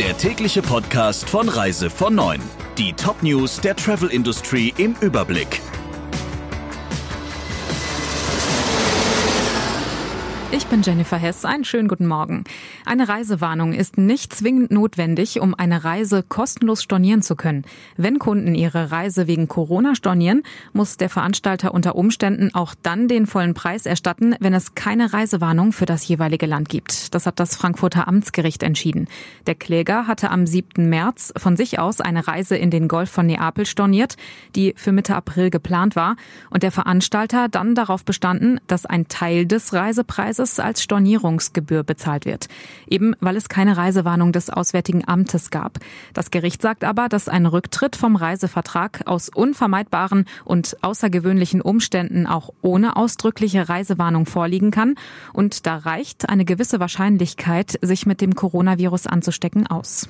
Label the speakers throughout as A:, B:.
A: der tägliche Podcast von Reise von 9. Die Top-News der Travel Industry im Überblick.
B: Ich bin Jennifer Hess. Einen schönen guten Morgen. Eine Reisewarnung ist nicht zwingend notwendig, um eine Reise kostenlos stornieren zu können. Wenn Kunden ihre Reise wegen Corona stornieren, muss der Veranstalter unter Umständen auch dann den vollen Preis erstatten, wenn es keine Reisewarnung für das jeweilige Land gibt. Das hat das Frankfurter Amtsgericht entschieden. Der Kläger hatte am 7. März von sich aus eine Reise in den Golf von Neapel storniert, die für Mitte April geplant war, und der Veranstalter dann darauf bestanden, dass ein Teil des Reisepreises es als Stornierungsgebühr bezahlt wird. Eben weil es keine Reisewarnung des Auswärtigen Amtes gab. Das Gericht sagt aber, dass ein Rücktritt vom Reisevertrag aus unvermeidbaren und außergewöhnlichen Umständen auch ohne ausdrückliche Reisewarnung vorliegen kann. Und da reicht eine gewisse Wahrscheinlichkeit, sich mit dem Coronavirus anzustecken, aus.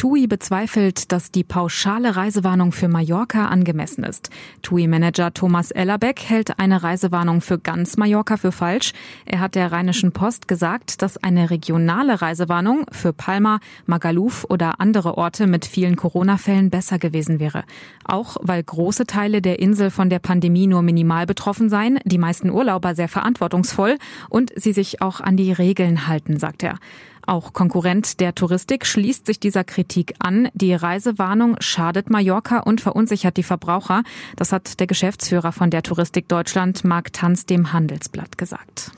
B: TUI bezweifelt, dass die pauschale Reisewarnung für Mallorca angemessen ist. TUI-Manager Thomas Ellerbeck hält eine Reisewarnung für ganz Mallorca für falsch. Er hat der Rheinischen Post gesagt, dass eine regionale Reisewarnung für Palma, Magaluf oder andere Orte mit vielen Corona-Fällen besser gewesen wäre. Auch weil große Teile der Insel von der Pandemie nur minimal betroffen seien, die meisten Urlauber sehr verantwortungsvoll und sie sich auch an die Regeln halten, sagt er. Auch Konkurrent der Touristik schließt sich dieser Kritik an. Die Reisewarnung schadet Mallorca und verunsichert die Verbraucher. Das hat der Geschäftsführer von der Touristik Deutschland, Marc Tanz, dem Handelsblatt gesagt.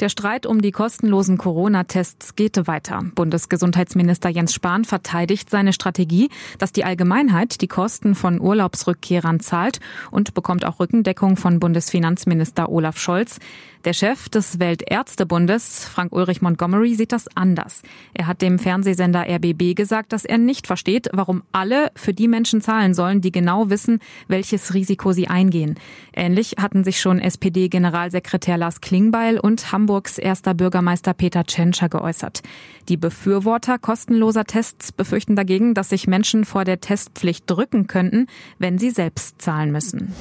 B: Der Streit um die kostenlosen Corona-Tests geht weiter. Bundesgesundheitsminister Jens Spahn verteidigt seine Strategie, dass die Allgemeinheit die Kosten von Urlaubsrückkehrern zahlt und bekommt auch Rückendeckung von Bundesfinanzminister Olaf Scholz. Der Chef des Weltärztebundes, Frank-Ulrich Montgomery, sieht das anders. Er hat dem Fernsehsender RBB gesagt, dass er nicht versteht, warum alle für die Menschen zahlen sollen, die genau wissen, welches Risiko sie eingehen. Ähnlich hatten sich schon SPD-Generalsekretär Lars Klingbeil und Hamburgs erster Bürgermeister Peter Tschentscher geäußert. Die Befürworter kostenloser Tests befürchten dagegen, dass sich Menschen vor der Testpflicht drücken könnten, wenn sie selbst zahlen müssen.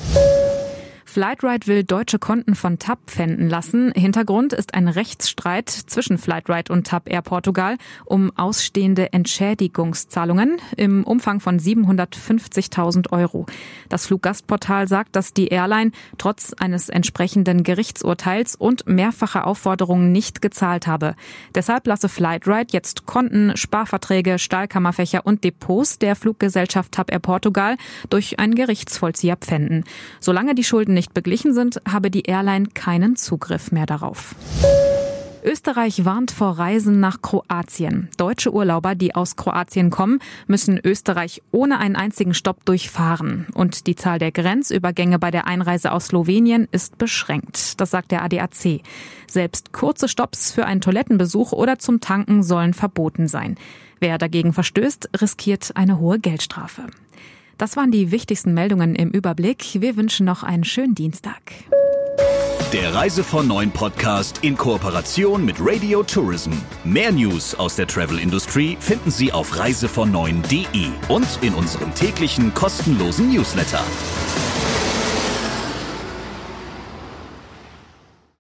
B: Flightride will deutsche Konten von TAP pfänden lassen. Hintergrund ist ein Rechtsstreit zwischen Flightride und TAP Air Portugal um ausstehende Entschädigungszahlungen im Umfang von 750.000 Euro. Das Fluggastportal sagt, dass die Airline trotz eines entsprechenden Gerichtsurteils und mehrfacher Aufforderungen nicht gezahlt habe. Deshalb lasse Flightride jetzt Konten, Sparverträge, Stahlkammerfächer und Depots der Fluggesellschaft TAP Air Portugal durch einen Gerichtsvollzieher pfänden. Solange die Schulden nicht nicht beglichen sind, habe die Airline keinen Zugriff mehr darauf. Österreich warnt vor Reisen nach Kroatien. Deutsche Urlauber, die aus Kroatien kommen, müssen Österreich ohne einen einzigen Stopp durchfahren. Und die Zahl der Grenzübergänge bei der Einreise aus Slowenien ist beschränkt. Das sagt der ADAC. Selbst kurze Stopps für einen Toilettenbesuch oder zum Tanken sollen verboten sein. Wer dagegen verstößt, riskiert eine hohe Geldstrafe. Das waren die wichtigsten Meldungen im Überblick. Wir wünschen noch einen schönen Dienstag.
A: Der Reise von Neuen Podcast in Kooperation mit Radio Tourism. Mehr News aus der Travel Industry finden Sie auf reisevon und in unserem täglichen kostenlosen Newsletter.